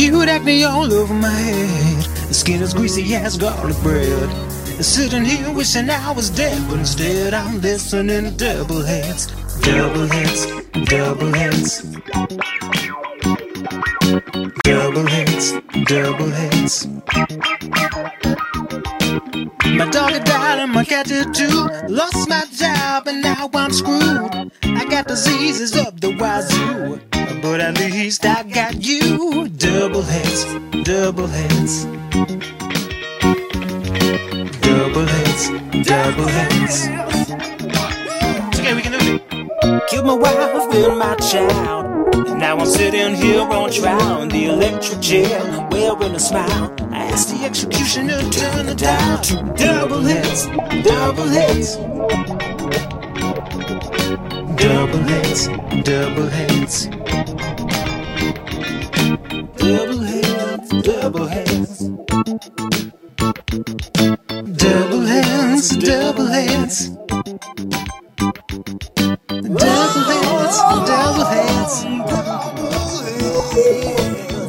Acute acne all over my head. The skin is greasy as garlic bread. Sitting here wishing I was dead, but instead I'm listening to double heads, double heads, double heads. Double heads, double heads. My dog had died and my cat did too. Lost my job and now I'm screwed. I got diseases of the wazoo, but at least I got you. Double heads, double heads. Double heads, double heads. It's okay, we can do it. Killed my wife and my child. And now I'm sitting here on trial in the electric chair, wearing a smile. I asked the executioner to turn the dial to double heads, double heads. Double heads, double heads. Double heads, double heads. Double heads, double heads. Double heads, double heads.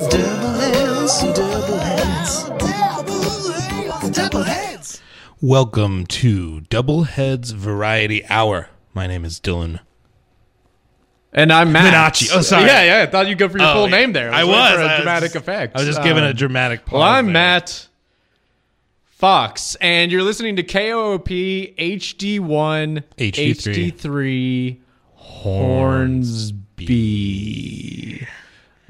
Double heads, double heads. Double heads. Welcome to Doubleheads Variety Hour. My name is Dillon. And I'm Matt. Minacci. Oh, sorry. Yeah, yeah. I thought you'd go for your Oh, full yeah. name there. I was. for a I was dramatic effect. I was just giving a Um, dramatic pause. Well, I'm there. Matt Fox, and you're listening to KOOP HD1 HD3. HD3 Hornsby.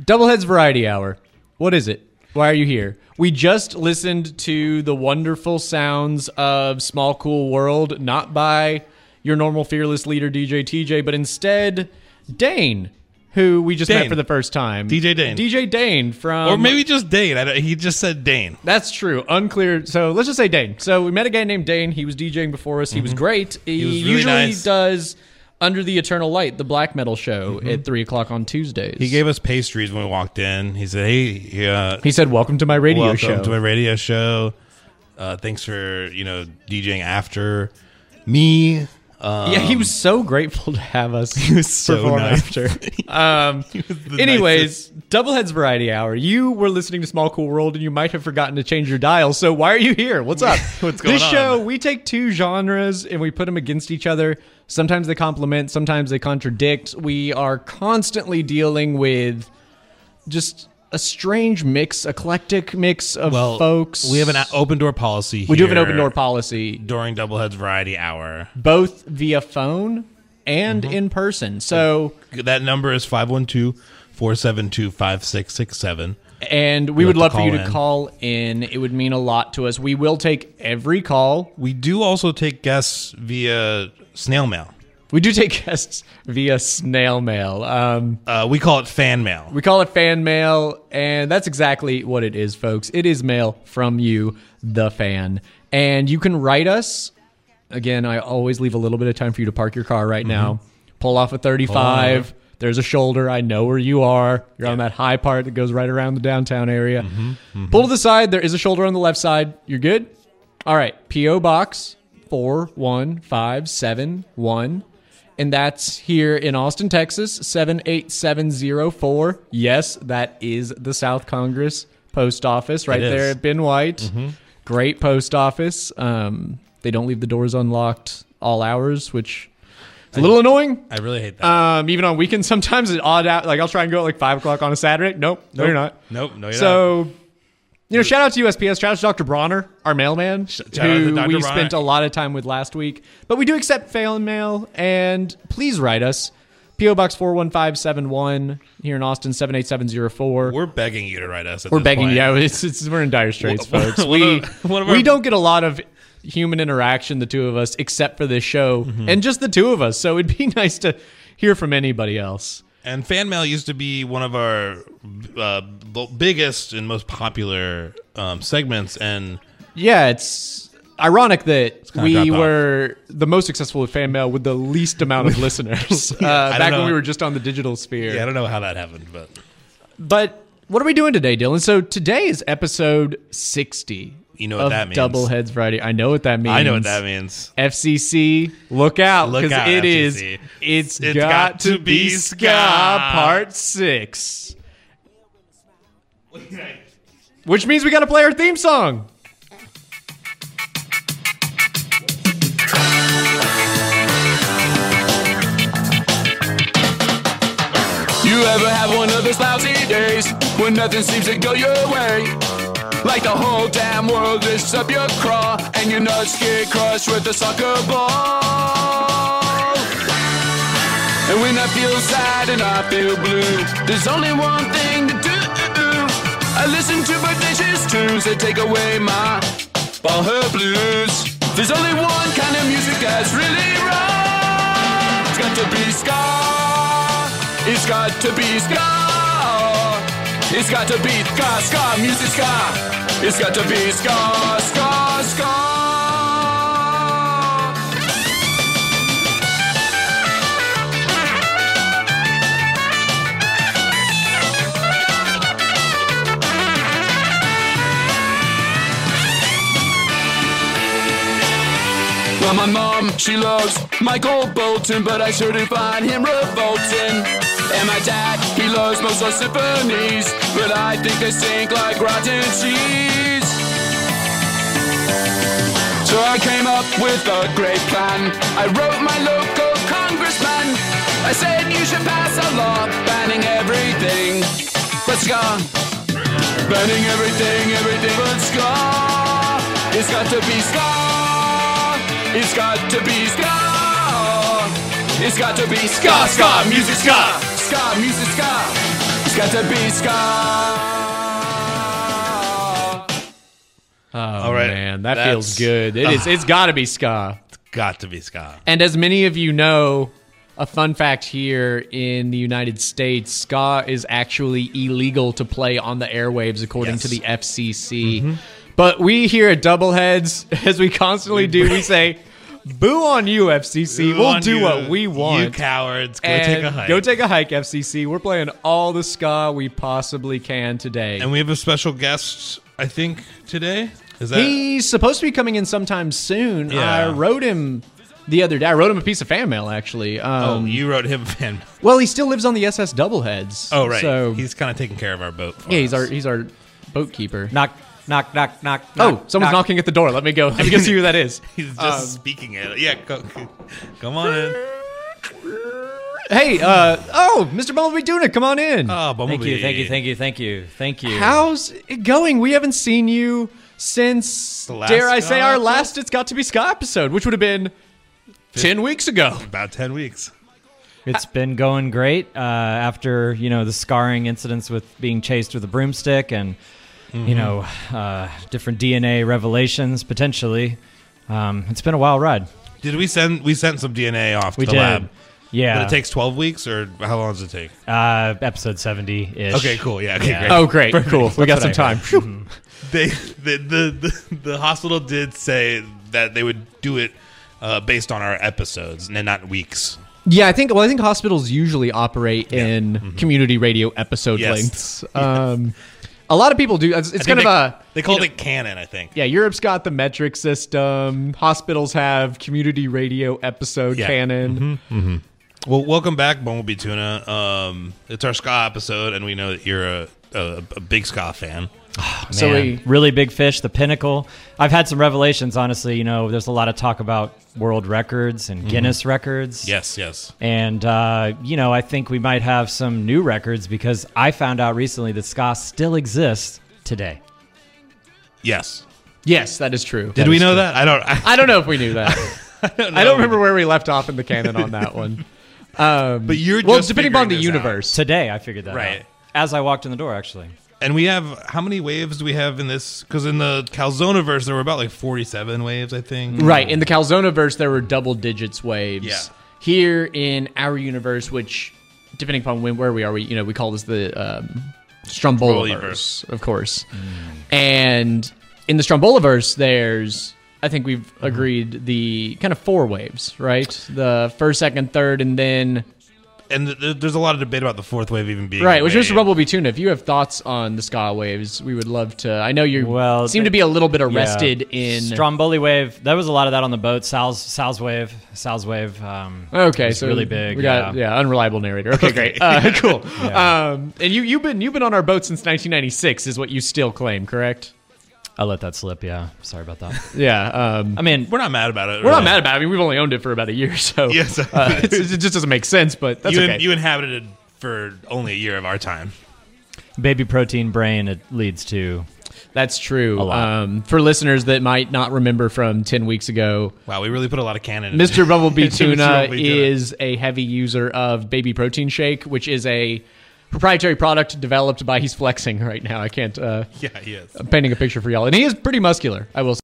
Doubleheads Variety Hour. What is it? Why are you here? We just listened to the wonderful sounds of Small Cool World, not by your normal fearless leader DJ TJ, but instead Dane, who we just met for the first time. DJ Dane. DJ Dane from Or maybe just Dane. I don't, he just said Dane. that's true. Unclear. So let's just say Dane. So we met a guy named Dane. He was DJing before us. He was great. He, Mm-hmm. was really usually nice. does Under the Eternal Light, the black metal show at three o'clock on Tuesdays. Mm-hmm. He gave us pastries when we walked in. He said, "Hey, uh, He said, "Welcome to my radio welcome show." Welcome to my radio show. Uh, thanks for you know DJing after me." Um, yeah, he was so grateful to have us. He was so nice. after. Um, anyways, Doubleheads Variety Hour. You were listening to Small Cool World, and you might have forgotten to change your dial. So why are you here? What's up? What's going this on? This show, we take two genres and we put them against each other. Sometimes they complement, sometimes they contradict. We are constantly dealing with just a strange mix, eclectic mix of well, folks. We have an open door policy. we do have an open door policy, during Doubleheads Variety Hour. both via phone and Mm-hmm. in person. So. That number is 512-472-5667. And we would love for you call to in. call in. It would mean a lot to us. We will take every call. We do also take guests via snail mail. We do take guests via snail mail. Um, Uh, we call it fan mail. we call it fan mail, and that's exactly what it is, folks. It is mail from you, the fan. And you can write us. Again, I always leave a little bit of time for you to park your car right now. Pull off a 35. There's a shoulder. I know where you are. You're on that high part that goes right around the downtown area. Pull to the side. There is a shoulder on the left side. You're good? All right. P.O. Box 41571. And that's here in Austin, Texas, 78704. Yes, that is the South Congress Post Office right there at Ben White. Great post office. Um, they don't leave the doors unlocked all hours, which is a little annoying. I really hate that. Um, even on weekends, sometimes it odd out. Like I'll try and go at like five o'clock on a Saturday. Nope, no, you're not. Nope, no, you're not. So, you know, shout out to USPS. Shout out to Dr. Bronner, our mailman, out to who we Bronner. spent a lot of time with last week. But we do accept fan mail, and please write us. PO Box four one five seven one here in Austin seven eight seven zero four. We're begging you to write us. At We're begging. point. Yeah, it's, it's we're in dire straits, folks. we of we don't get a lot of human interaction, the two of us, except for this show, Mm-hmm. and just the two of us. So it'd be nice to hear from anybody else. And fan mail used to be one of our uh, b- biggest and most popular um, segments, and Yeah, it's ironic that we dropped off. were the most successful with fan mail with the least amount of listeners uh, back when we were just on the digital sphere. yeah, I don't know how that happened, but But what are we doing today, Dillon? So today is episode sixty. You know what that means. Double Heads Friday. I know what that means. I know what that means. FCC, look out Look because out, it is. FCC. It's, It's got, got to be ska ska. part six. Which means we got to play our theme song. You ever have one of those lousy days when nothing seems to go your way? Like the whole damn world lifts up your craw and your nuts get crushed with a soccer ball. And when I feel sad and I feel blue, there's only one thing to. I listen to bodacious tunes that take away my ball her blues. There's only one kind of music that's really wrong. It's got to be ska. It's got to be ska. It's got to be ska, ska, music ska. It's got to be ska, ska. Well, my mom, she loves Michael Bolton, but I sure do find him revolting. And my dad, he loves Mozart symphonies, but I think they stink like rotten cheese. So I came up with a great plan. I wrote my local congressman. I said you should pass a law banning everything but ska. Banning everything, everything but ska. It's got to be ska. It's got to be ska. It's got to be ska, ska, music ska. Ska, music ska. It's got to be ska. Oh All right. man, that That's- feels good. It is. It's got to be ska. It's got to be ska. And as many of you know, a fun fact here in the United States, ska is actually illegal to play on the airwaves according to the FCC. But we here at Doubleheads, as we constantly do, we say, "Boo on you, FCC. we'll do you, what we want." You cowards. Go and take a hike. Go take a hike, FCC. We're playing all the ska we possibly can today. and we have a special guest, I think, today. Is that He's supposed to be coming in sometime soon. Yeah. I wrote him the other day. I wrote him a piece of fan mail, actually. Oh, Um, you wrote him a fan. Mail? Well, he still lives on the SS Doubleheads. Oh, right. So he's kind of taking care of our boat. for yeah, he's our he's our boat keeper. Knock, knock, knock, knock. oh, knock, someone's knock. knocking at the door. Let me go. Let me go see who that is. He's just Um, speaking it. Yeah, go, come on in. Hey, uh, oh, Mr. Bumblebee Tuna, come on in. Oh, Bumblebee. Thank you, thank you, thank you, thank you, thank you. How's it going? We haven't seen you since, last dare I say, our episode? last It's Got to Be Ska episode, which would have been 10 weeks ago. About ten weeks. It's been going great uh, after you know the scarring incidents with being chased with a broomstick and Mm-hmm. you know uh, different DNA revelations potentially. Um, it's been a wild ride. Did we send? We sent some DNA off We to the did, lab. yeah. But it takes twelve weeks, or how long does it take? uh, episode seventy ish. Okay, cool. Yeah. Okay, Yeah. great. Oh, great. Cool. We got some time. heard. Phew. They the, the the the hospital did say that they would do it uh, based on our episodes and not weeks. Yeah, I think. Well, I think hospitals usually operate in community radio episode Yes. lengths. Um, a lot of people do. It's, it's I think kind of they, a. they called it canon, I think. Yeah, Europe's got the metric system. Hospitals have community radio episode Yeah. canon. Well, welcome back, Bumblebee Tuna. Um, it's our ska episode, and we know that you're a, a, a big ska fan. So we- really big fish, the pinnacle. I've had some revelations, honestly. You know, there's a lot of talk about world records and Guinness records. Mm-hmm. Yes, yes. And, uh, you know, I think we might have some new records because I found out recently that ska still exists today. Yes. Yes, that is true. Did we know that? I don't. I, I don't know if we knew that. I don't, I don't remember where we left off in the canon on that one. Um, But you're well, just depending upon the figuring this out. universe. Today, I figured that Right. out. As I walked in the door, actually. And we have how many waves do we have in this? Because in the Calzona verse, there were about like 47 waves, I think. Right. In the Calzona verse, there were double digits waves. Yeah. Here in our universe, which depending upon when, where we are, we you know we call this the um, Stromboliverse, Stromboliverse. of course. And in the Stromboliverse, there's I think we've agreed the kind of four waves, right? The first, second, third, and then and th- there's a lot of debate about the fourth wave even being Right, which wave. Mr. Bumblebee Tuna, if you have thoughts on the ska waves, we would love to. I know you Well, seem the- to to be a little bit Yeah. arrested in. Stromboli wave. There was a lot of that on the boat. Sal's Sal's wave. Sal's wave. Um, Okay, was so really big. We got yeah. yeah, unreliable narrator. Okay, great, uh, cool. Um, and you you've been you've been on our boat since 1996, is what you still claim, correct? I'll let that slip. Yeah. Sorry about that. Yeah. Um, I mean, We're not mad about it. we're not mad about it. I mean, we've only owned it for about a year, so Yes. uh, it's, it just doesn't make sense. But that's you, okay. you inhabited it for only a year of our time. baby protein brain. It leads to. that's true. A lot. Um, for listeners that might not remember from 10 weeks ago, Wow, we really put a lot of canon. Mr. Bumblebee Mr. Tuna Bumblebee Tuna. is a heavy user of baby protein shake, which is a proprietary product developed by. He's flexing right now. I can't. Uh, Yeah, he is. I'm painting a picture for y'all, and he is pretty muscular. I will. say.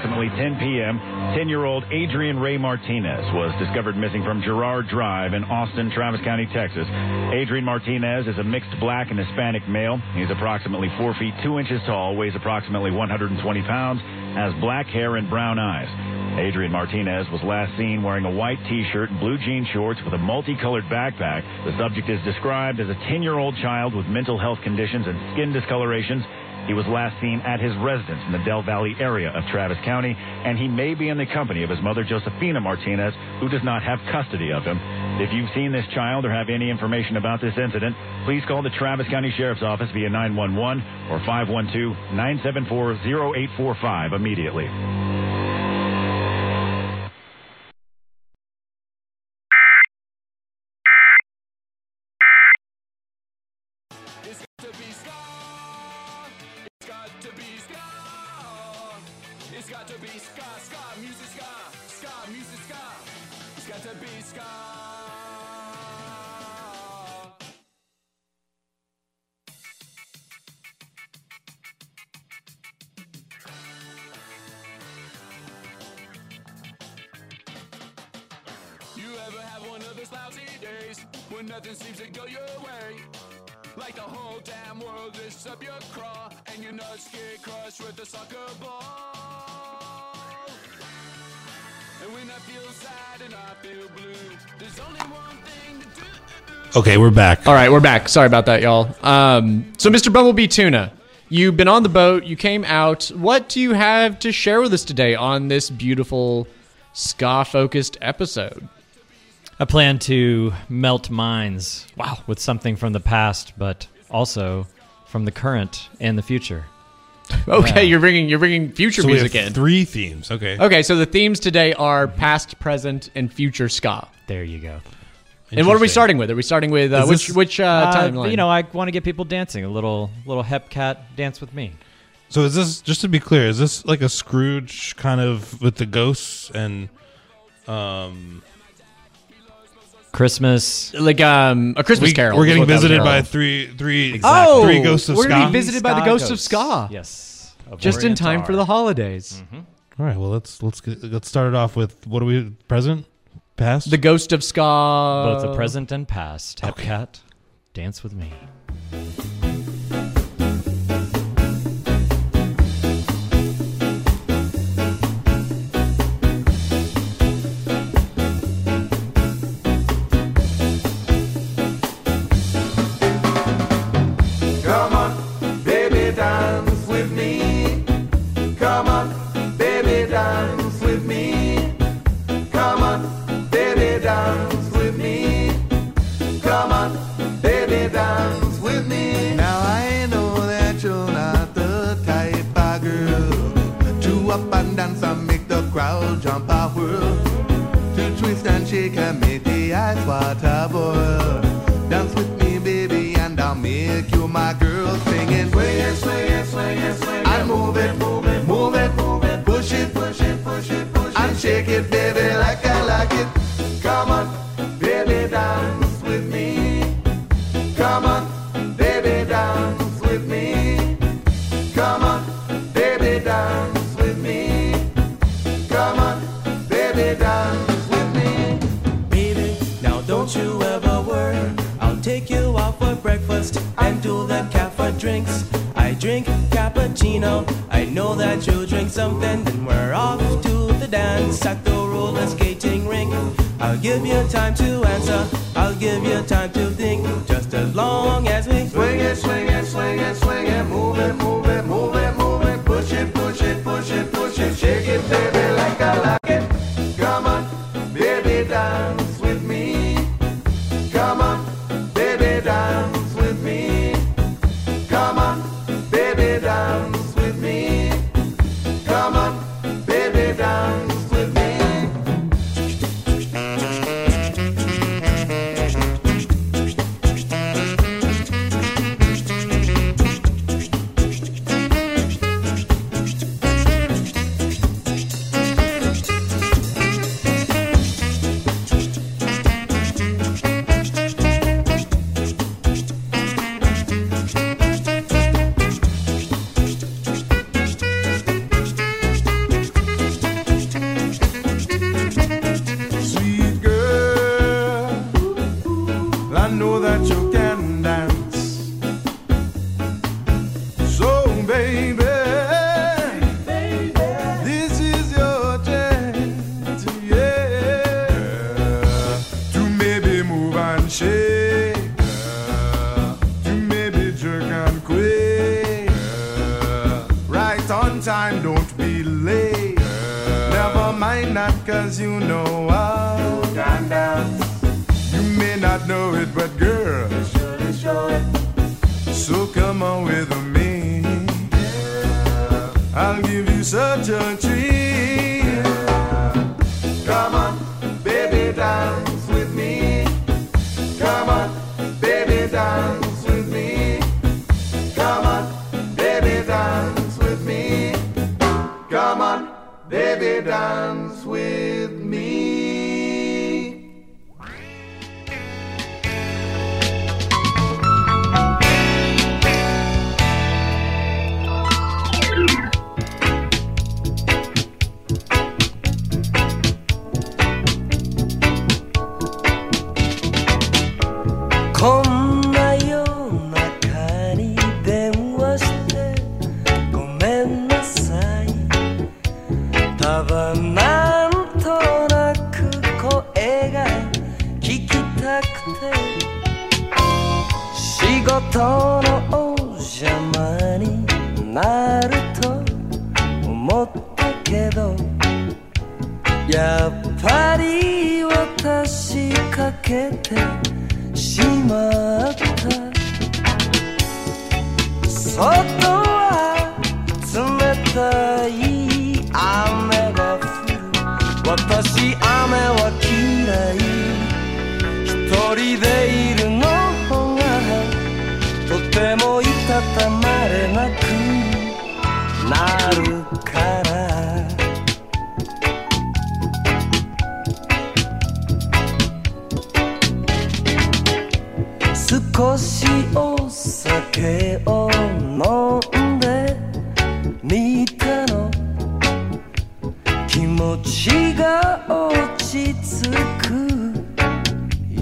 Approximately 10 p.m., 10 year old Adrian Ray Martinez was discovered missing from Girard Drive in Austin, Travis County, Texas. Adrian Martinez is a mixed black and Hispanic male. He's approximately 4 feet 2 inches tall, weighs approximately 120 pounds, has black hair and brown eyes. Adrian Martinez was last seen wearing a white t-shirt and blue jean shorts with a multicolored backpack. The subject is described as a 10-year-old child with mental health conditions and skin discolorations. He was last seen at his residence in the Del Valle area of Travis County, and he may be in the company of his mother, Josefina Martinez, who does not have custody of him. If you've seen this child or have any information about this incident, please call the Travis County Sheriff's Office via 911 or 512-974-0845 immediately. Okay, we're back. All right, we're back. Sorry about that, y'all. Um, so, Mr. Bumblebee Tuna, you've been on the boat. You came out. What do you have to share with us today on this beautiful ska-focused episode? I plan to melt minds. Wow. With something from the past, but also from the current and the future. Okay, you're bringing you're bringing future So we music have in. three themes. Okay. Okay, so the themes today are past, present, and future ska. There you go. And what are we starting with? Are we starting with uh, which this- which uh, Uh, timeline? you know, I want to get people dancing. A little little hep cat dance with me. So is this just to be clear? Is this like a Scrooge kind of with the ghosts and um? Christmas. like um, a Christmas We, Carol. we're getting what that was visited called. by three three Oh, three ghosts of we're gonna be ska. visited by the Ska ghosts of ghosts. ska. Yes. of just in Orient time for the holidays. All right. Well, let's let's get, let's start it off with what are we present, past? The ghost of ska. Both the present and past. Hep okay. cat, dance with me. it, baby, like I like it. Come on, baby, dance with me. Come on, baby, dance with me. Come on, baby, dance with me. Come on, baby, dance with me. Baby, now don't you ever worry. I'll take you out for breakfast and do the cafe drinks. I drink cappuccino. I know that you drink something, then we're off to dance at the roller skating rink. I'll give you time to answer, I'll give you time to think, just as long as we swing it, swing it. such a treat.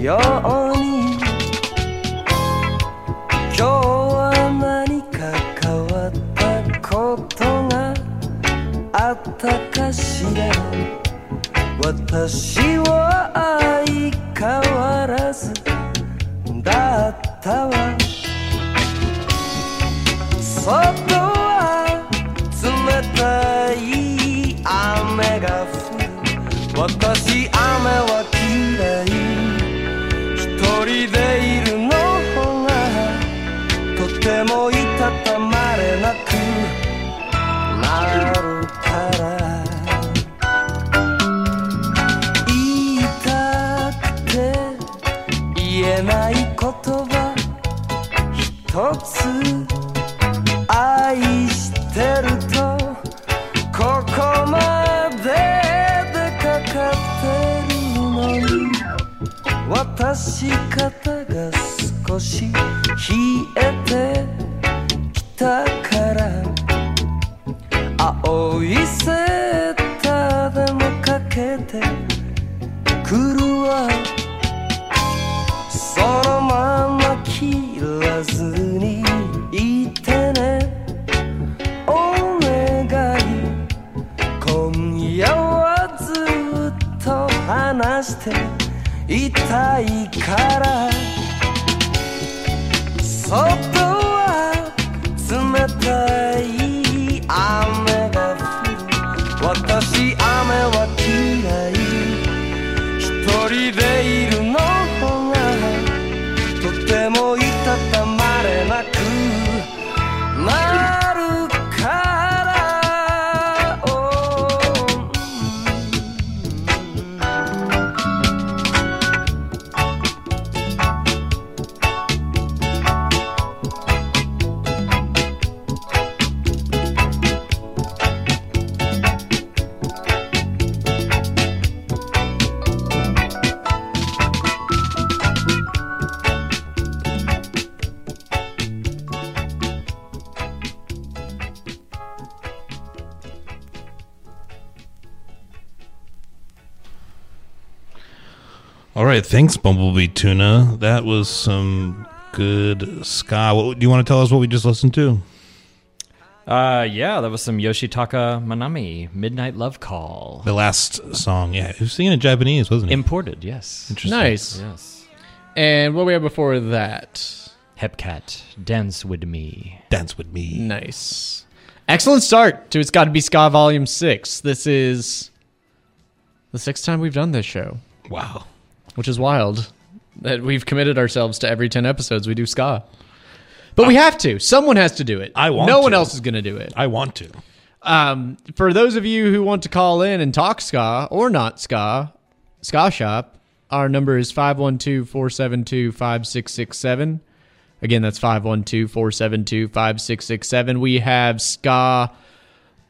ように。今日は何か変わったことがあったかしら？私は thanks, Bumblebee Tuna. That was some good ska. What do you want to tell us? What we just listened to? Uh, yeah, that was some Yoshitaka Manami, Midnight Love Call. The last song. Yeah, he was singing in Japanese, wasn't he? Imported, yes. Interesting. Nice. Yes. And what we have before that? Hepcat, Dance With Me. Dance with me. Nice. Excellent start to It's Got to Be Ska Volume 6. This is the sixth time we've done this show, Wow. Which is wild that we've committed ourselves to every 10 episodes we do ska. But we have to. Someone has to do it. I want No one else is going to do it. I want to. Um, for those of you who want to call in and talk ska or not ska, Ska Shop, our number is 512 472 5667. Again, that's 512 472 5667. We have Ska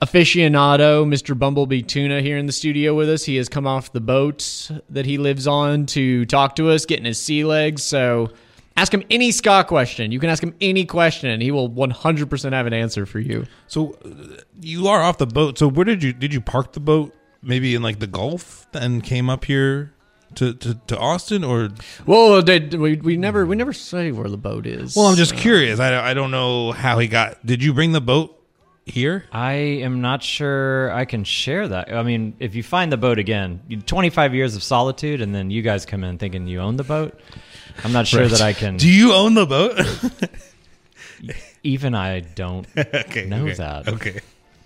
aficionado, Mr. Bumblebee Tuna, here in the studio with us. He has come off the boat that he lives on to talk to us, getting his sea legs. So ask him any ska question. You can ask him any question, and he will 100% have an answer for you. So uh, you are off the boat. So where did you did you park the boat? Maybe in like the Gulf, and came up here to to, to Austin, or Well, did we, we never we never say where the boat is. well, I'm just curious. I I don't know how he got. Did you bring the boat here? I am not sure I can share that. I mean, if you find the boat again, 25 years of solitude, and then you guys come in thinking you own the boat. I'm not sure that I can. Do you own the boat? even I don't okay, know okay, that. Okay,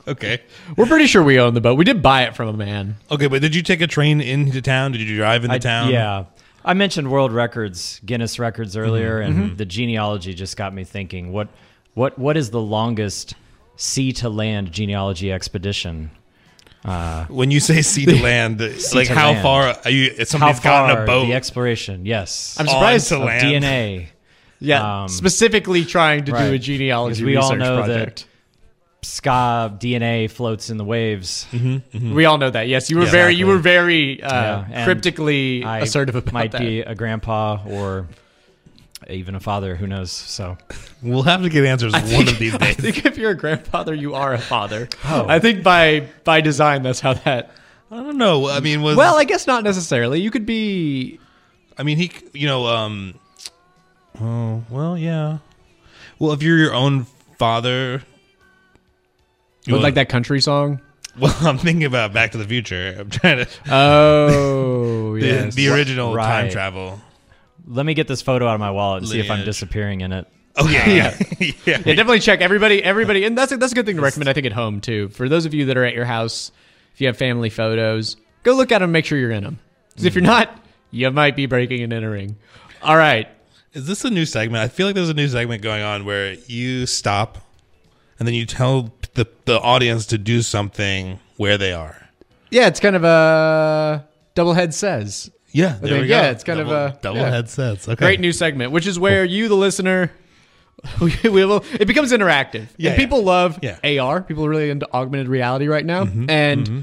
okay, We're pretty sure we own the boat. We did buy it from a man. okay. But did you take a train into town? Did you drive into I- town? Yeah. I mentioned world records, Guinness records earlier, Mm-hmm. and the genealogy just got me thinking. What, what, what is the longest sea to land genealogy expedition? Uh, When you say sea to land, like to how land. far are you? If How somebody's far gotten a boat the exploration? Yes, I'm surprised to land. DNA. Yeah, Um, specifically trying to do a genealogy Because we all research know that- project. Ska DNA floats in the waves. We all know that. Yes, you were Yeah, very you were very uh, Yeah, cryptically I assertive about might that. be a grandpa or even a father. Who knows? So We'll have to get answers one of these days. I think if you're a grandfather, you are a father. Oh. I think by by design, that's how that. I don't know. I mean, was Well, I guess not necessarily. You could be. I mean, he, you know, um, oh, well, yeah. Well, if you're your own father, you like that country song. Well, I'm thinking about Back to the Future. I'm trying to Oh, the, yes. the original time travel. Let me get this photo out of my wallet and see if I'm disappearing in it. Oh yeah, yeah, uh, yeah. Yeah, definitely check everybody. Everybody, and that's a, that's a good thing to recommend. I think at home too. For those of you that are at your house, if you have family photos, go look at them. Make sure you're in them. Because if you're not, you might be breaking and entering. All right. Is this a new segment? I feel like there's a new segment going on where you stop, and then you tell the the audience to do something where they are. Yeah, it's kind of a double head says. Yeah, there we go. yeah, it's kind double, of a double yeah. headsets. Okay, great new segment, which is where you, the listener, we, we a. it becomes interactive. Yeah, and people love yeah. AR. People are really into augmented reality right now, mm-hmm, and mm-hmm.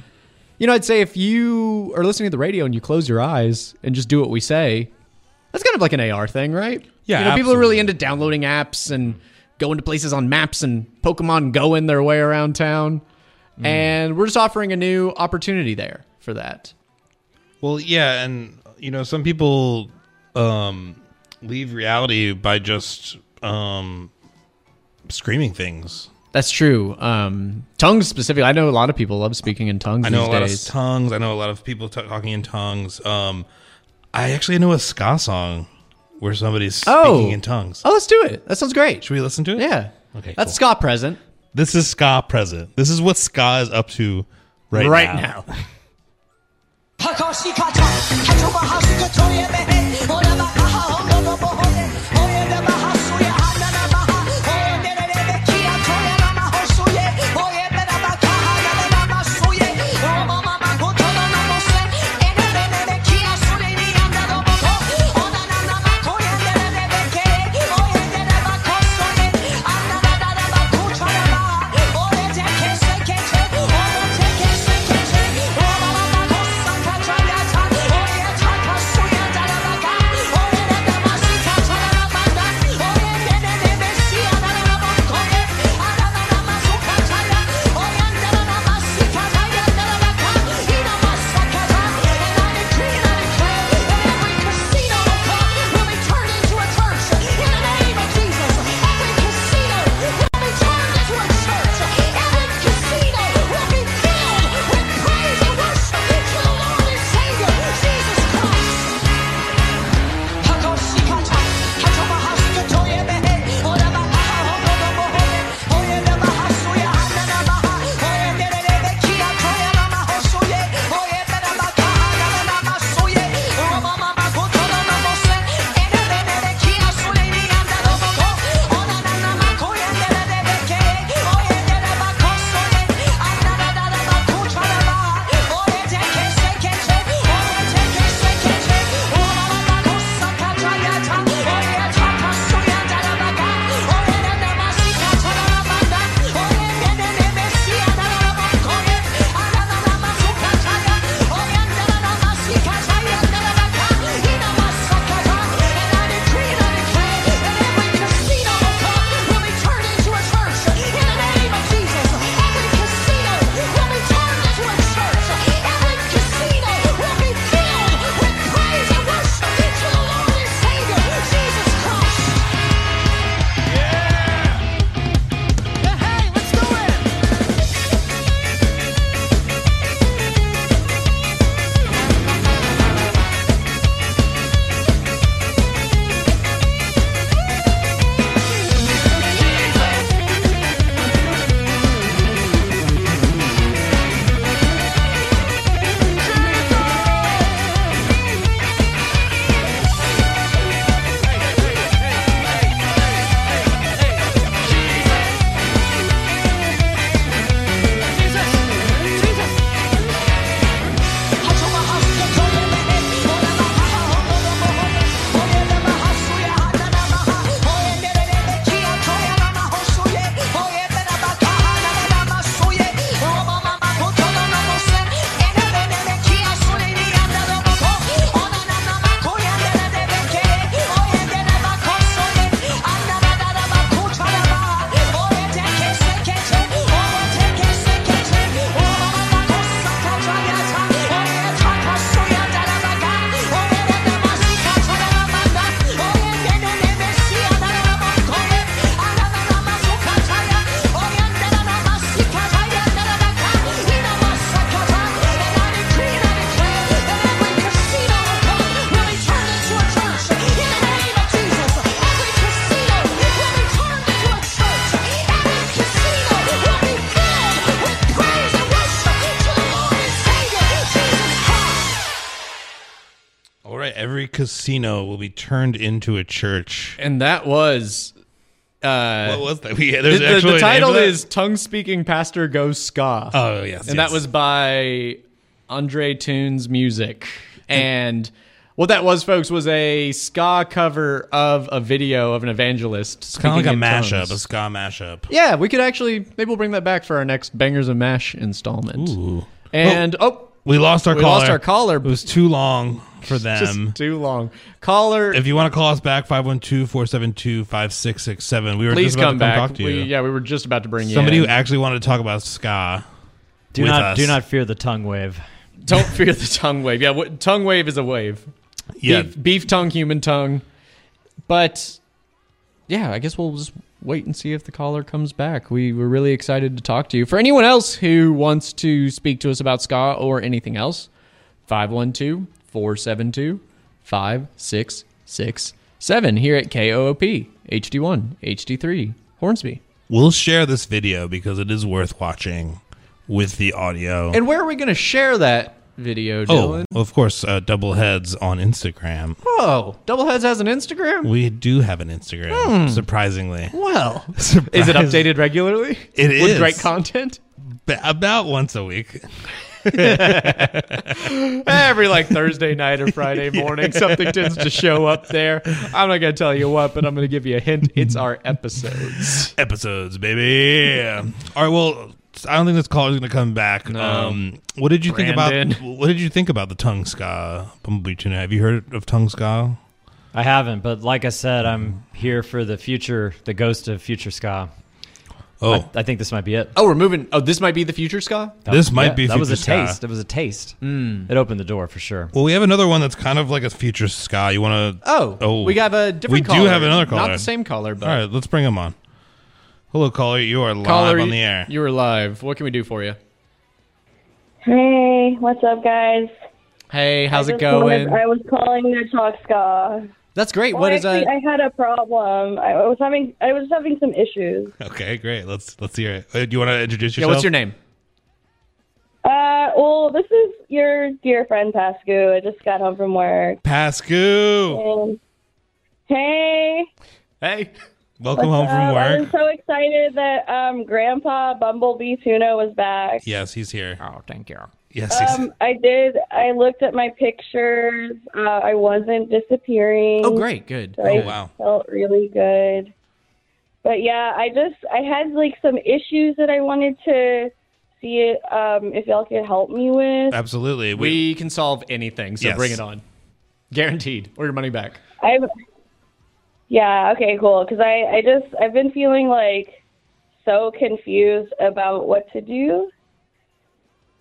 you know, I'd say if you are listening to the radio and you close your eyes and just do what we say, that's kind of like an AR thing, right? Yeah, you know, people are really into downloading apps and going to places on maps and Pokemon going their way around town, mm. and we're just offering a new opportunity there for that. Well, yeah, and you know, some people um, leave reality by just um, screaming things. That's true. Um, tongues specifically, I know a lot of people love speaking in tongues. I know a lot of tongues. I know a lot of people t- talking in tongues. Um, I actually know a ska song where somebody's oh. speaking in tongues. Oh, let's do it. That sounds great. Should we listen to it? Yeah. Okay. That's cool. ska present. This is ska present. This is what ska is up to right, right now. now. 咔咔西咔嚓，还说不好是个臭野妹，我他妈好好过过不好。casino will be turned into a church. And that was. Uh, what was that? We, yeah, the, the, the, title is Tongue Speaking Pastor Goes Ska. Oh, yes. And yes. that was by Andre Tunes Music. And what that was, folks, was a ska cover of a video of an evangelist. It's kind of like a mashup, tongues. a ska mashup. Yeah, we could actually maybe we'll bring that back for our next Bangers and Mash installment. Ooh. And oh, oh we lost our we caller. lost our caller. It was too long for them. Just too long. Caller, If you want to call us back, 512-472-5667. We were please just about come to come back. talk to you. We, yeah, we were just about to bring you Somebody who actually wanted to talk about ska. Do with not us. do not fear the tongue wave. Don't fear the tongue wave. Yeah, what, tongue wave is a wave. Yeah. Beef, beef tongue, human tongue. But yeah, I guess we'll just wait and see if the caller comes back. We were really excited to talk to you. For anyone else who wants to speak to us about ska or anything else, 512 472 5667 here at KOOP, HD1, HD3, Hornsby. We'll share this video because it is worth watching with the audio. And where are we going to share that video, oh, Dillon? well, of course, uh, Double Heads on Instagram. Oh, Doubleheads has an Instagram? We do have an Instagram, Hmm. surprisingly. Well, Surprise. is it updated regularly? It With is. great content? Ba- About once a week. Every like Thursday night or Friday morning, something tends to show up there. I'm not going to tell you what, but I'm going to give you a hint. It's our episodes. Episodes, baby. All right, well, I don't think this call is going to come back. No. Um, what did you think about what did you think about the tongue ska Bumblebee Tuna? Have you heard of tongue ska? I haven't, but like I said, I'm here for the future, the ghost of future ska. Oh, I, I think this might be it. Oh, we're moving. Oh, this might be the future ska? That- This might yeah, be That was a ska. taste. It was a taste. Hmm. It opened the door for sure. well, we have another one that's kind of like a future ska. You want to? Oh, Oh. we have a different We do caller. have another caller. Not the same caller, but. All right, let's bring him on. Hello, caller. You are live Caller, on the air. You are live. What can we do for you? Hey, what's up, guys? Hey, how's it going? wanted- I was calling to talk ska. That's great. Well, what is actually, that? I had a problem. I was having I was having some issues. Okay, great. Let's let's hear it. Uh, do you want to introduce Yeah, yourself? what's your name? Uh, well, this is your dear friend Pascu. I just got home from work. Pascu. Hey, Hey. Welcome what's home from work. I'm so excited that um Grandpa Bumblebee Tuna was back. Yes, he's here. Oh, thank you. Yes, he's Um, I did. I looked at my pictures. Uh, I wasn't disappearing. Oh, great. Good. So I Oh, wow. felt really good. But yeah, I just I had like some issues that I wanted to see it um if y'all could help me with. absolutely. We, We can solve anything, so Yes. bring it on. Guaranteed. Or your money back. I Yeah, okay, cool cuz I I just I've been feeling like so confused about what to do.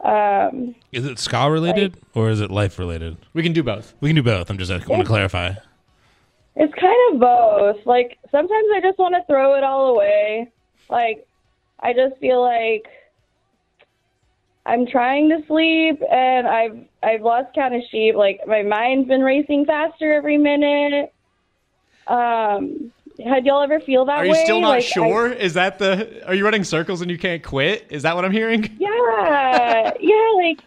Um is it ska related or is it life related? We can do both. We can do both. I'm just I want to clarify. It's kind of both. Like sometimes I just want to throw it all away. Like I just feel like I'm trying to sleep and I've I've lost count of sheep. Like my mind's been racing faster every minute. Um had y'all ever feel that way? Are way? you still not Like, I- sure? Is that the. Are you running circles and you can't quit? Is that what I'm hearing? yeah. yeah, like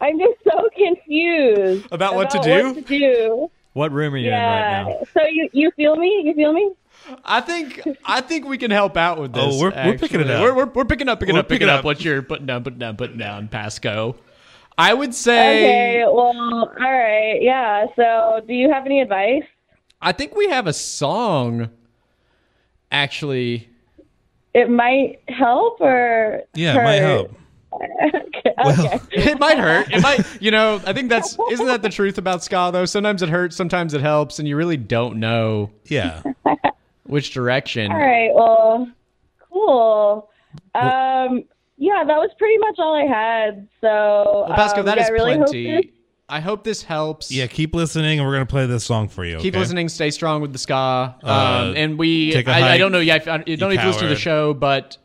I'm just so confused About what to What do? to do. What room are you Yeah. in right now? So you you feel me? You feel me? I think I think we can help out with oh, this. Oh, we're- we're picking it up. We're, we're, we're picking up, picking We're up, picking picking up up. what you're putting down, putting down, putting down, Pasco. I would say Okay, well, all right. Yeah. So, do you have any advice? I think we have a song. Actually, It might help or Yeah, it might help. okay. okay. it might hurt. It might, you know. I think that's isn't that the truth about ska though. Sometimes it hurts, sometimes it helps, and you really don't know Yeah. which direction. All right. Well, cool. Um, yeah, that was pretty much all I had. So, Well, Pasco, um, that yeah, is I really hope plenty. This- I hope this helps. Yeah, keep listening and we're going to play this song for you. Keep okay? listening. Stay strong with the ska. Um, Uh, and we, take a I, I hike, don't know. Yeah, I, I don't know if you listen to the show, but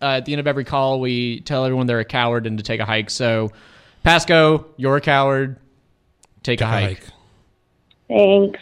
uh, at the end of every call, we tell everyone they're a coward and to take a hike. So, Pasco, you're a coward. Take, a, Take a hike. hike. Thanks.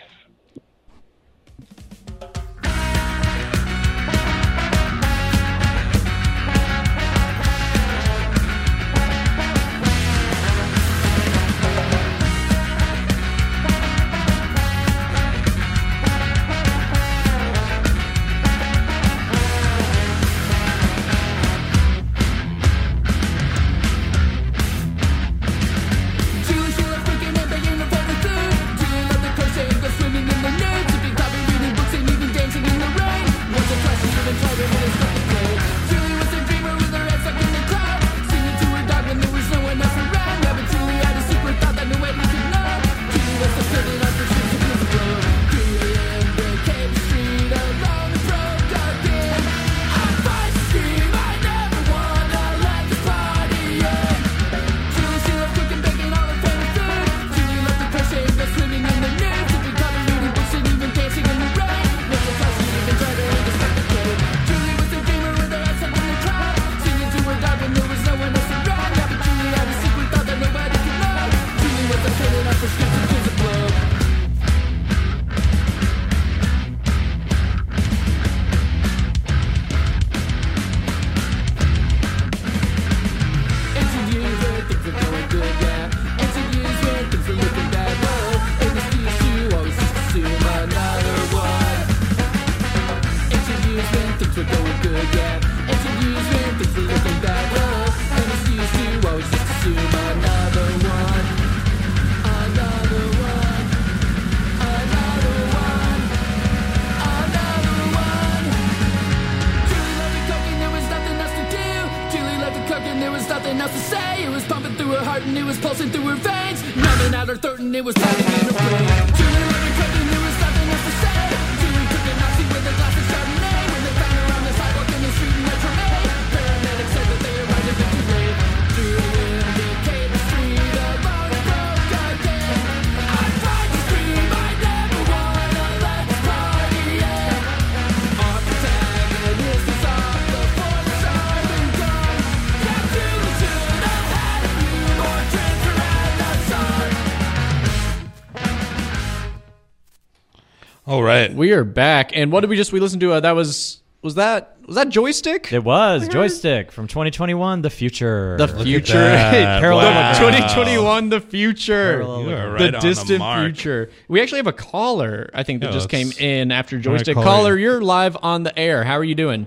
We are back, and what did we just we listened to? Uh, that was was that was that joystick? It was joystick from 2021, the future. The future. Parallel Wow. 2021, the future, Parallel You with- are right the on the distant future. We actually have a caller. I think that Yeah, just came in after joystick. call Caller, you. you're live on the air. How are you doing?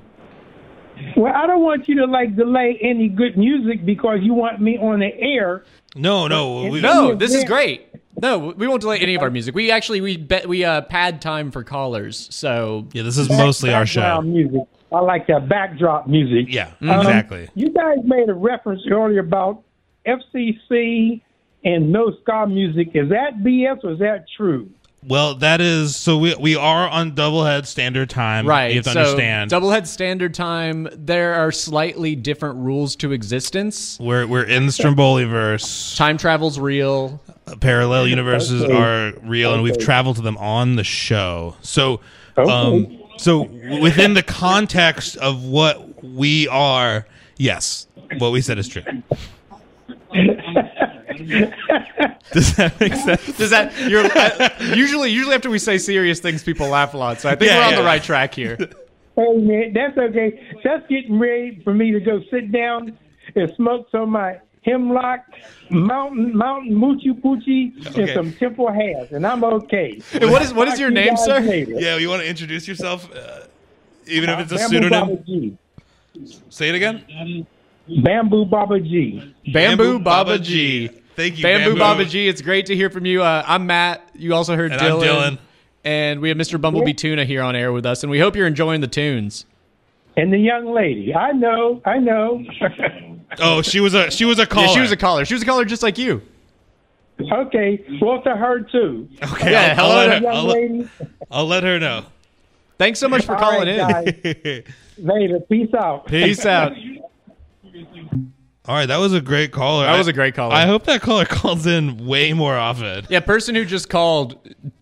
Well, I don't want you to like delay any good music because you want me on the air. No, no. We, No, this is great. No, we won't delay any of our music. We actually we bet we uh pad time for callers. So Yeah, this is mostly our show. Music. I like that backdrop music. Yeah, Um, exactly. You guys made a reference earlier about FCC and no ska music. Is that BS or is that true? Well, that is so we we are on doublehead standard time. right, You have to so understand. doublehead standard time. There are slightly different rules to existence. we're we're in the Stromboli verse. Time travel's real. Parallel universes Okay. are real, and we've traveled to them on the show. So, Okay. um, so within the context of what we are, yes, what we said is true. Does that make sense? Does that you're uh, usually usually after we say serious things, people laugh a lot. So I think Yeah, we're on yeah. the right track here. Hey man, that's okay. Just getting ready for me to go sit down and smoke some of my hemlock, mountain mountain moochie poochie, Okay. and some temple hairs, and I'm okay. And what is what is your Talk you name, sir? later. Yeah, you want to introduce yourself, uh, even if it's a Bamboo Baba pseudonym. G. Say it again. Bamboo Baba G. Bamboo Baba G. Thank you, Bamboo Baba G. It's great to hear from you. Uh, I'm Matt. You also heard And I'm Dillon. Dillon. And we have Mr. Bumblebee Tuna here on air with us, and we hope you're enjoying the tunes. And the young lady. I know, I know. Oh, she was a she was a caller. Yeah, she was a caller. She was a caller just like you. okay, well to her too. Okay, Yeah, I'll, hello I'll, to- let her, Young I'll, let- lady. I'll let her know. Thanks so much for All calling right, in. guys. Later. Peace out. Peace out. All right, that was a great caller. That I- was a great caller. I hope that caller calls in way more often. Yeah, person who just called,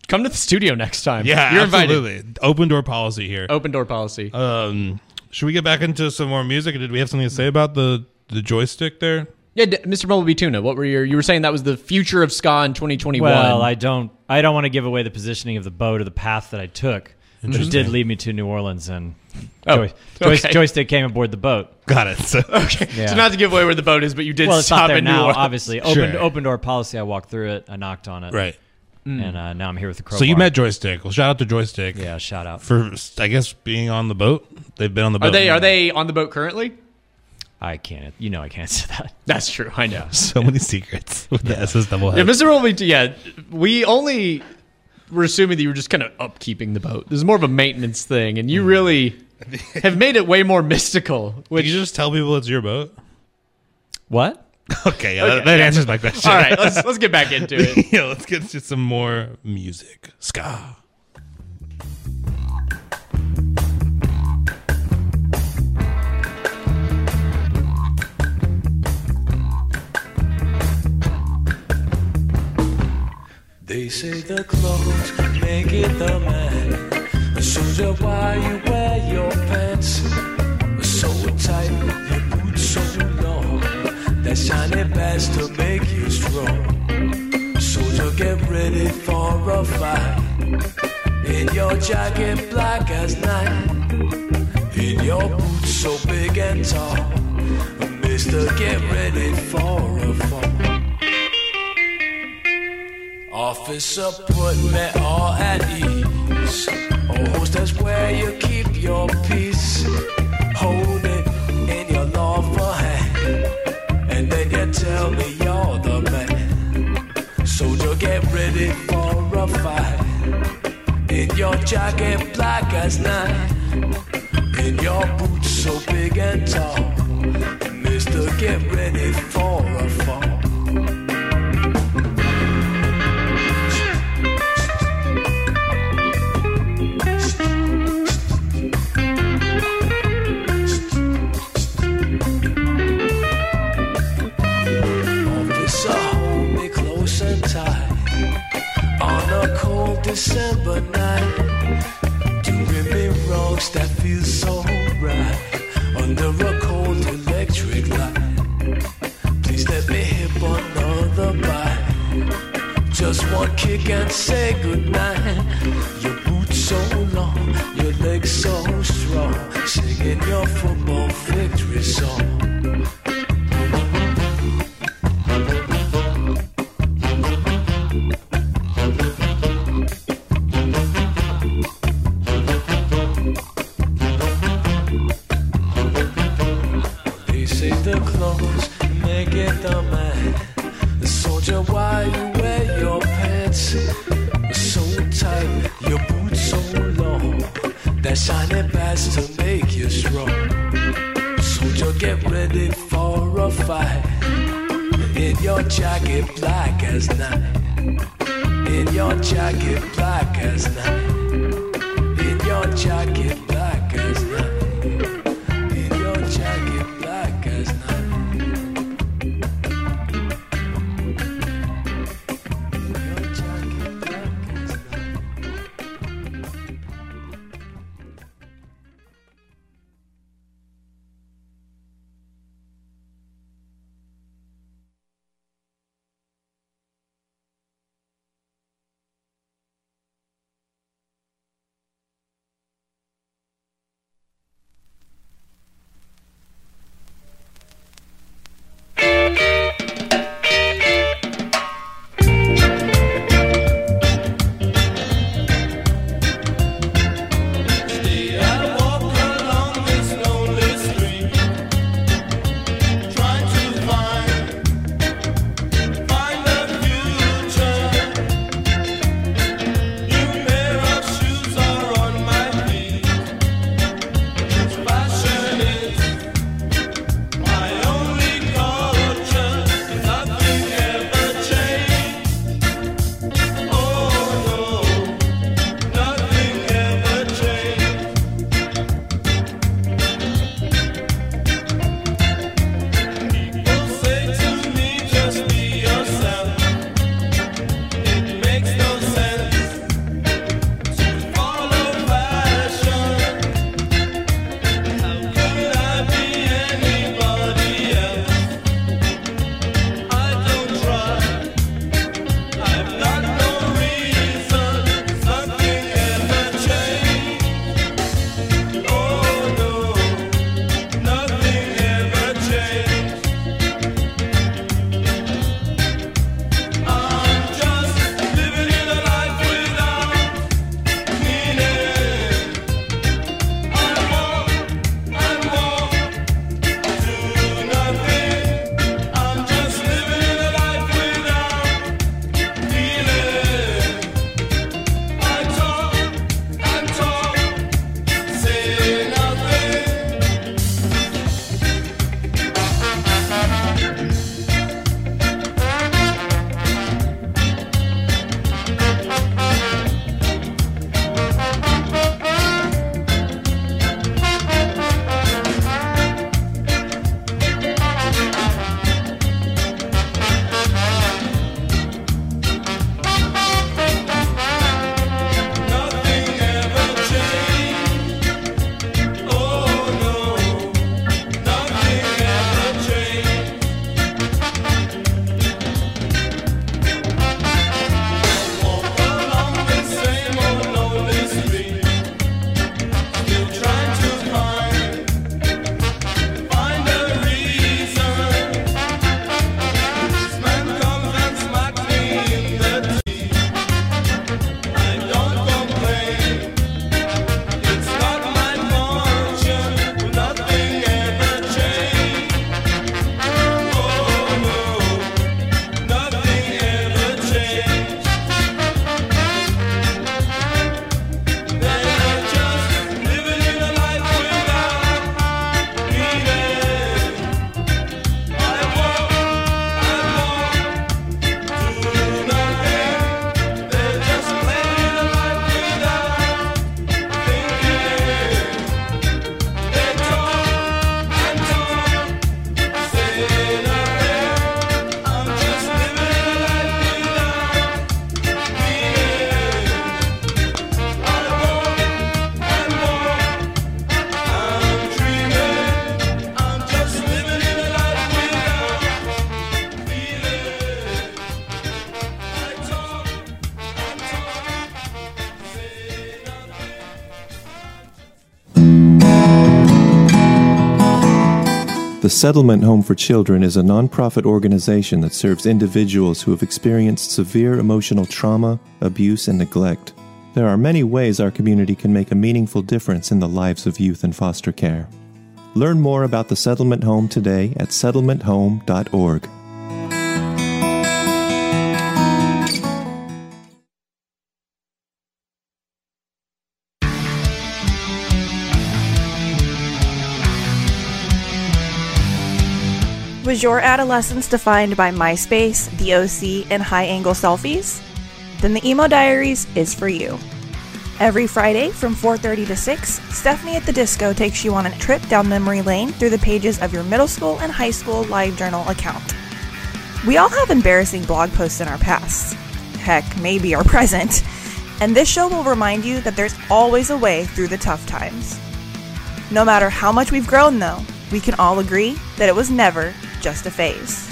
come to the studio next time. Yeah, you're invited. Open door policy here. Open door policy. Um, should we get back into some more music? Did we have something to say about the the joystick there? yeah, D- Mr. Bumblebee Tuna. What were your? You were saying that was the future of ska in 2021. Well, I don't. I don't want to give away the positioning of the boat or the path that I took, which did lead me to New Orleans, and Oh, joy, joy- okay. joystick came aboard the boat. Got it. So okay. Yeah. So not to give away where the boat is, but you did Well, it's stop not there in New now. Orleans. Obviously, open Sure. open door policy. I walked through it. I knocked on it. right. And uh, now I'm here with the crowbar. So you met joystick. Well, shout out to joystick. Yeah, shout out. For I guess being on the boat. They've been on the boat. Are they? Are they on the boat currently? I can't. You know, I can't say that. That's true. I know. So many secrets with the SS double Yeah. Mr. Bumblebee. Yeah, we only were assuming that you were just kind of upkeeping the boat. This is more of a maintenance thing, and you really have made it way more mystical. Which Did you just tell people it's your boat? What? Okay, yeah, That, that answers my question. all right, let's let's get back into it. yeah, let's get to some more music. Ska. They say the clothes make it the man. Soldier, why you wear your pants so tight, your boots so long? That shiny badge to make you strong. Soldier, get ready for a fight. In your jacket black as night, in your boots so big and tall. Mister, get ready for a fall. Officer, put me all at ease. Oh, that's where you keep your peace. Hold it in your lawful hand, and then you tell me you're the man. Soldier, get ready for a fight. In your jacket, black as night. In your boots, so big and tall. Mister, get ready for a fall. The Settlement Home for Children is a nonprofit organization that serves individuals who have experienced severe emotional trauma, abuse, and neglect. There are many ways our community can make a meaningful difference in the lives of youth in foster care. Learn more about the Settlement Home today at settlementhome.org. Was your adolescence defined by MySpace, the OC, and high angle selfies? Then the Emo Diaries is for you. Every Friday from 4:30 to 6, Stephanie at the Disco takes you on a trip down memory lane through the pages of your middle school and high school live journal account. We all have embarrassing blog posts in our past. Heck, maybe our present. And this show will remind you that there's always a way through the tough times. No matter how much we've grown, though, we can all agree that it was never just a phase.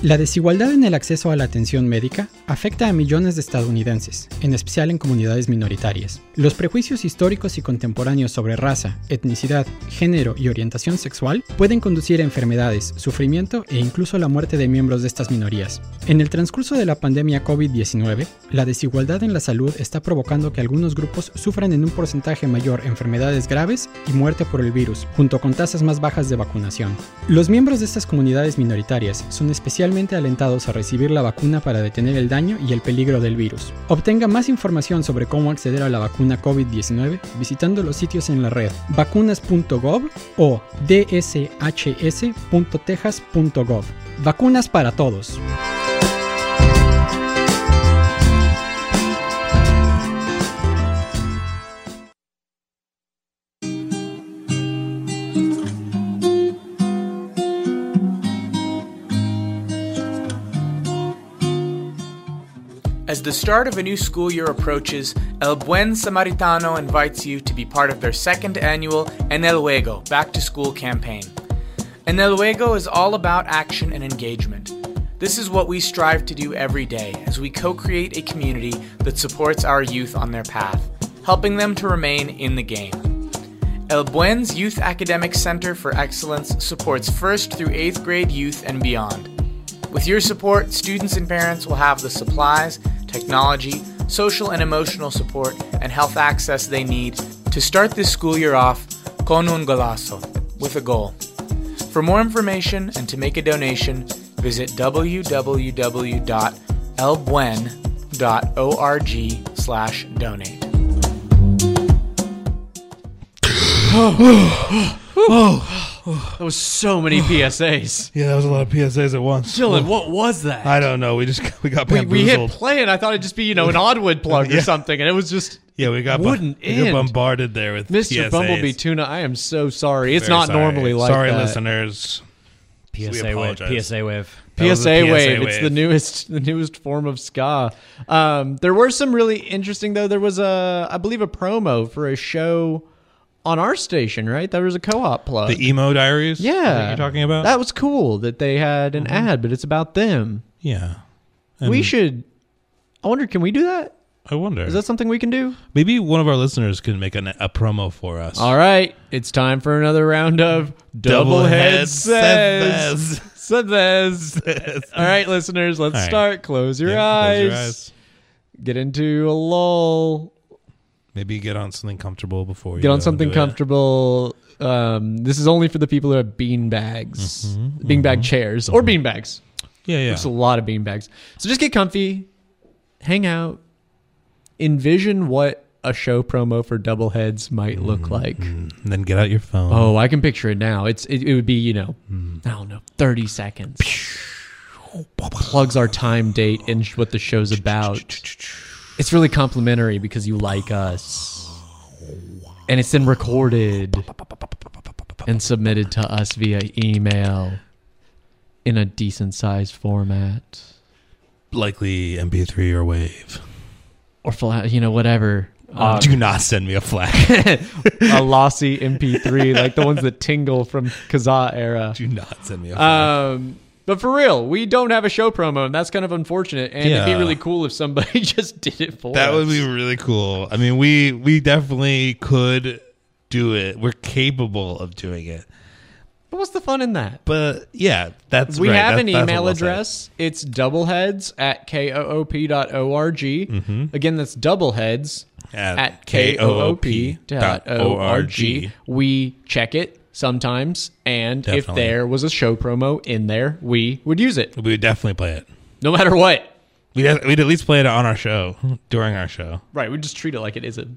La desigualdad en el acceso a la atención médica afecta a millones de estadounidenses, en especial en comunidades minoritarias. Los prejuicios históricos y contemporáneos sobre raza, etnicidad, género y orientación sexual pueden conducir a enfermedades, sufrimiento e incluso la muerte de miembros de estas minorías. En el transcurso de la pandemia COVID-19, la desigualdad en la salud está provocando que algunos grupos sufran en un porcentaje mayor enfermedades graves y muerte por el virus, junto con tasas más bajas de vacunación. Los miembros de estas comunidades minoritarias son especialmente alentados a recibir la vacuna para detener el daño y el peligro del virus. Obtenga más información sobre cómo acceder a la vacuna COVID-19 visitando los sitios en la red vacunas.gov o dshs.texas.gov. Vacunas para todos. The start of a new school year approaches, El Buen Samaritano invites you to be part of their second annual En el Juego Back to School campaign. En el Juego is all about action and engagement. This is what we strive to do every day as we co create a community that supports our youth on their path, helping them to remain in the game. El Buen's Youth Academic Center for Excellence supports first through eighth grade youth and beyond. With your support, students and parents will have the supplies, technology, social and emotional support, and health access they need to start this school year off con un golazo, with a goal. For more information and to make a donation, visit www.elbuen.org slash donate. Oh, that was so many PSAs. Yeah, that was a lot of PSAs at once. Dillon, what was that? I don't know. We just we got We, we hit play, and I thought it'd just be you know an Oddwood plug or something, and it was just Yeah, we got bu- wouldn't we got end. bombarded there with Mr. PSAs. Bumblebee Tuna. I am so sorry. It's Very not sorry. normally like Sorry, that. listeners. We PSA wave. apologize. PSA wave. That was PSA, the wave. It's the newest, the newest form of ska. Um, there were some really interesting though. There was a, I believe, a promo for a show on our station. Right, there was a co-op plug. The emo diaries. yeah, that you're talking about. That was cool that they had an mm-hmm. ad, but it's about them. yeah. we should. I wonder, can we do that? I wonder. Is that something we can do? Maybe one of our listeners can make an, a promo for us. All right, it's time for another round of Double Head says. says. Says. All right, listeners, let's right. start. Close your, Yeah, eyes. close your eyes. Get into a lull. Maybe get on something comfortable before you Get on something comfortable. Um, this is only for the people who have bean bags, Mhm, bean bag chairs, or bean bags. Yeah, yeah. There's a lot of bean bags. So just get comfy, hang out, envision what a show promo for double heads might look like. And then get out your phone. Oh, I can picture it now. It's it, it would be you know, I don't know, thirty seconds. Plugs our time, date, and what the show's about. It's really complimentary because you like us, and it's then recorded and submitted to us via email in a decent sized format Likely MP3 or Wave. or fla- you know whatever. Uh, do not send me a flag. a lossy MP3, like the ones that tingle from Kazaa era. Do not send me a flag. Um, But for real, we don't have a show promo, and that's kind of unfortunate. And it'd be really cool if somebody just did it for That us. That would be really cool. I mean, we we definitely could do it. We're capable of doing it. But what's the fun in that? But yeah, that's we right. have That- an that's email we'll say. address. It's doubleheads at koop.org. Mhm. Again, that's doubleheads At at koop.org. We check it sometimes, and if Definitely. there was a show promo in there, we would use it. We would definitely play it. No matter what. We'd, we'd at least play it on our show during our show. Right, we just treat it like it is a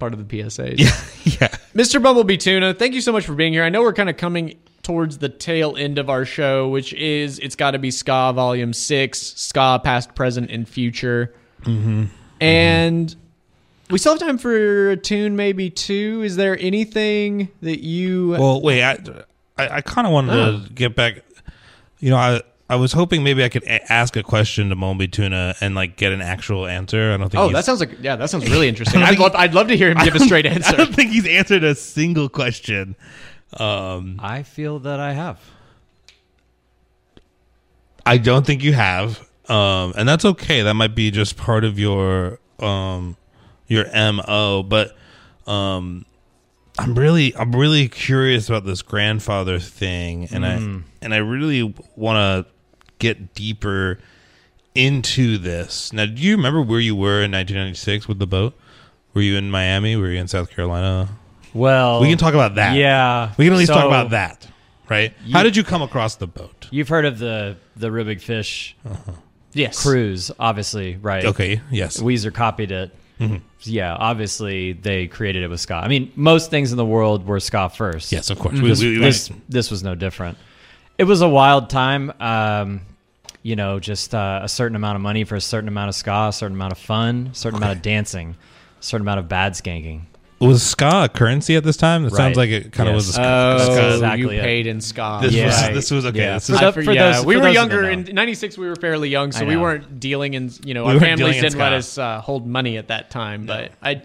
part of the PSAs. Yeah, yeah. Mr. Bumblebee Tuna, thank you so much for being here. I know we're kind of coming towards the tail end of our show, which is It's Gotta Be Ska Volume 6, Ska Past, Present, and Future. Mm-hmm. And we still have time for a tune, maybe two. Is there anything that you. Well, wait. I I, I kind of wanted Oh. to get back. You know, I I was hoping maybe I could a- ask a question to Mombi Tuna and like get an actual answer. I don't think. Oh, he's- that sounds like. Yeah, that sounds really interesting. I don't I'd love, I'd love to hear him give a straight answer. I don't think he's answered a single question. Um, I feel that I have. I don't think you have, um, and that's okay. That might be just part of your um, your mo. But um, I'm really I'm really curious about this grandfather thing, and Mm. I and I really want to get deeper into this. Now, do you remember where you were in 1996 with the boat? Were you in Miami? Were you in South Carolina? Well, we can talk about that. Yeah, we can at least talk about that, right? You- How did you come across the boat? You've heard of the the Reel Big Fish Yes. cruise, obviously, right? Okay, yes. Weezer copied it. Mhm. Yeah, obviously they created it with ska. I mean, most things in the world were ska first. Yes, of course. This, We- we- this, this was no different. It was a wild time. Um, you know, just uh, a certain amount of money for a certain amount of ska, a certain amount of fun, a certain amount of dancing, a certain amount of bad skanking. Was ska a currency at this time? It sounds Right. like it kind of was a Yes. ska. Oh, ska- exactly you it. paid in ska. This Yeah. was this was okay. Yeah. This For is the- I for, for yeah, those- we for were those that younger. don't In '96, we were fairly young, so I we know. weren't dealing in. You know, We our weren't families dealing in didn't let ska. us uh, hold money at that time. But I,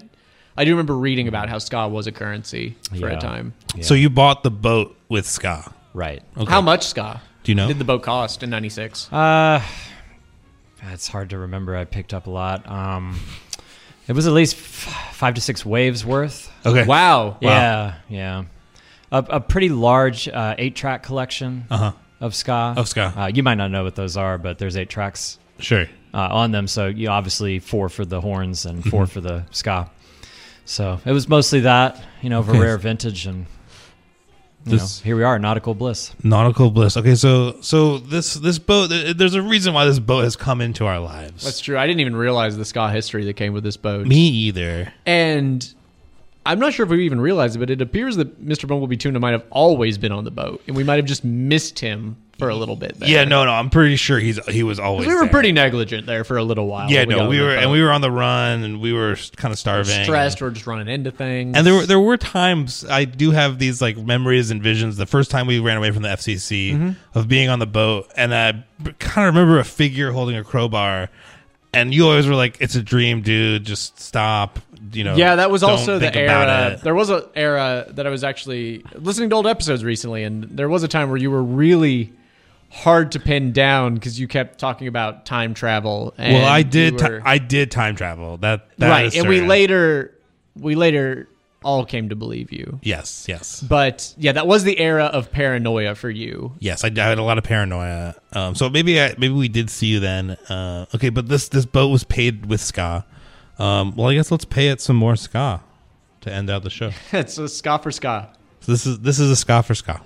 I do remember reading about how ska was a currency for Yeah. a time. So you bought the boat with ska, Right. Okay. How much ska? Do you know? Did the boat cost in '96? Uh, it's hard to remember. I picked up a lot. Um, it was at least f- five to six waves worth. Okay. Wow. Yeah, yeah. A, a pretty large uh, eight-track collection Uh-huh. of ska. Of ska. Uh, you might not know what those are, but there's eight tracks Sure. uh, on them. So you obviously four for the horns and 4 Mm-hmm. for the ska. So it was mostly that, you know, of a Okay. rare vintage, and you This- know, here we are, nautical bliss. Nautical bliss. Okay, so so this this boat. There's a reason why this boat has come into our lives. That's true. I didn't even realize the ska history that came with this boat. Me either. And I'm not sure if we even realized it, but it appears that Mr. Bumblebee Tuna might have always been on the boat, and we might have just missed him for a little bit. There. Yeah, no, no. I'm pretty sure he's he was always. we were there. pretty negligent there for a little while. Yeah, no, we were, and we were on the run, and we were kind of starving, stressed. We're just running into things. And there were there were times I do have these like memories and visions. The first time we ran away from the FCC Mhm. of being on the boat, and I kind of remember a figure holding a crowbar. And you always were like, "It's a dream, dude. Just stop." You know. yeah, that was also the era. There was an era that I was actually listening to old episodes recently, and there was a time where you were really hard to pin down because you kept talking about time travel. And Well, I did. were- I did time travel. That, that right, and we later we later all came to believe you. Yes, yes. But yeah, that was the era of paranoia for you. Yes, I, I had a lot of paranoia. Um, so maybe I, maybe we did see you then. Uh, okay, but this this boat was paid with ska. Um, well, I guess let's pay it some more ska to end out the show. it's a ska for ska. So this is this is a ska for ska.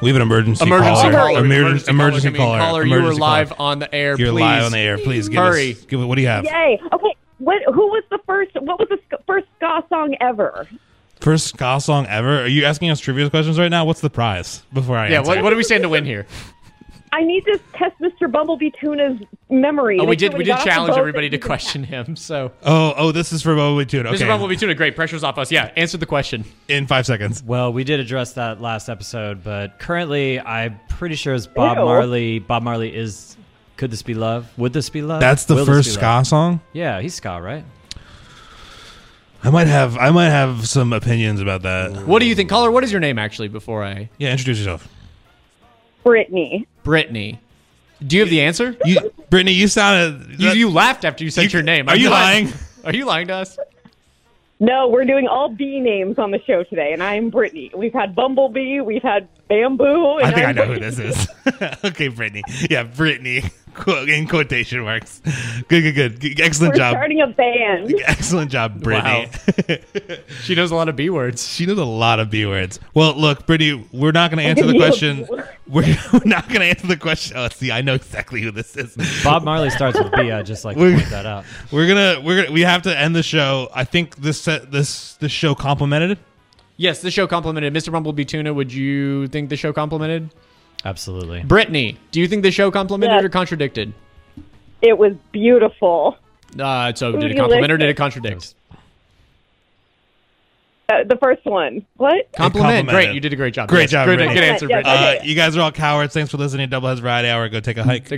We have an emergency, Emergency caller. caller. Emergen- Emergency emergency caller. caller. Caller, you were live caller. on the air. You're Please. live on the air. Please give Hurry. us. Give, what do you have? Yay. Okay. What? Who was the first? What was the first ska song ever? First ska song ever. Are you asking us trivia questions right now? What's the prize? Before I Yeah, what, what are we saying to win here? I need to test Mr. Bumblebee Tuna's memory. Oh, we did. We did got off the challenge everybody to he question him. So, Oh, oh, this is for Bumblebee Tuna. Okay. Mr. Bumblebee Tuna, great pressure's off us. Yeah, answer the question. In five seconds. Well, we did address that last episode, but currently, I'm pretty sure it's Bob Ew. Marley. Bob Marley is. Could this be love? Would this be love? That's the Will first be ska love? song. Yeah, he's ska, right? I might have. I might have some opinions about that. What do you think, caller? What is your name actually? Before I Yeah, introduce yourself. Brittany. Brittany. Do you have the answer? You, Brittany, you sounded. You, you laughed after you said You- your name. are I'm you not- lying? Are you lying to us? No, we're doing all B names on the show today, and I'm Brittany. We've had Bumblebee, we've had Bamboo. And I think I I'm know who this is. okay, Brittany. Yeah, Brittany. In quotation marks. Good, good, good. Good- Excellent We're job. starting a band. Excellent job, Brittany. She knows a lot of B words. She knows a lot of B words. Well, look, Brittany, we're not going to answer the Give me a question. We're, we're not going to answer the question. Oh, see, I know exactly who this is. Bob Marley starts with B. I just like to We're- point that out. We're gonna we're gonna we have to end the show. I think this set this this show complimented. Yes, the show complimented. Mr. Bumblebee Tuna, would you think the show complimented? Absolutely. Brittany, do you think the show complimented Yes. or contradicted? It was beautiful. Uh, so did it compliment or did it contradict? Uh, the first one. What? Compliment. Great, you did a great job. Great Yes, job, Good, Brittany. good answer, Yeah, Brittany. Uh, you guys are all cowards. Thanks for listening to Doubleheads Variety Hour. Go take a hike.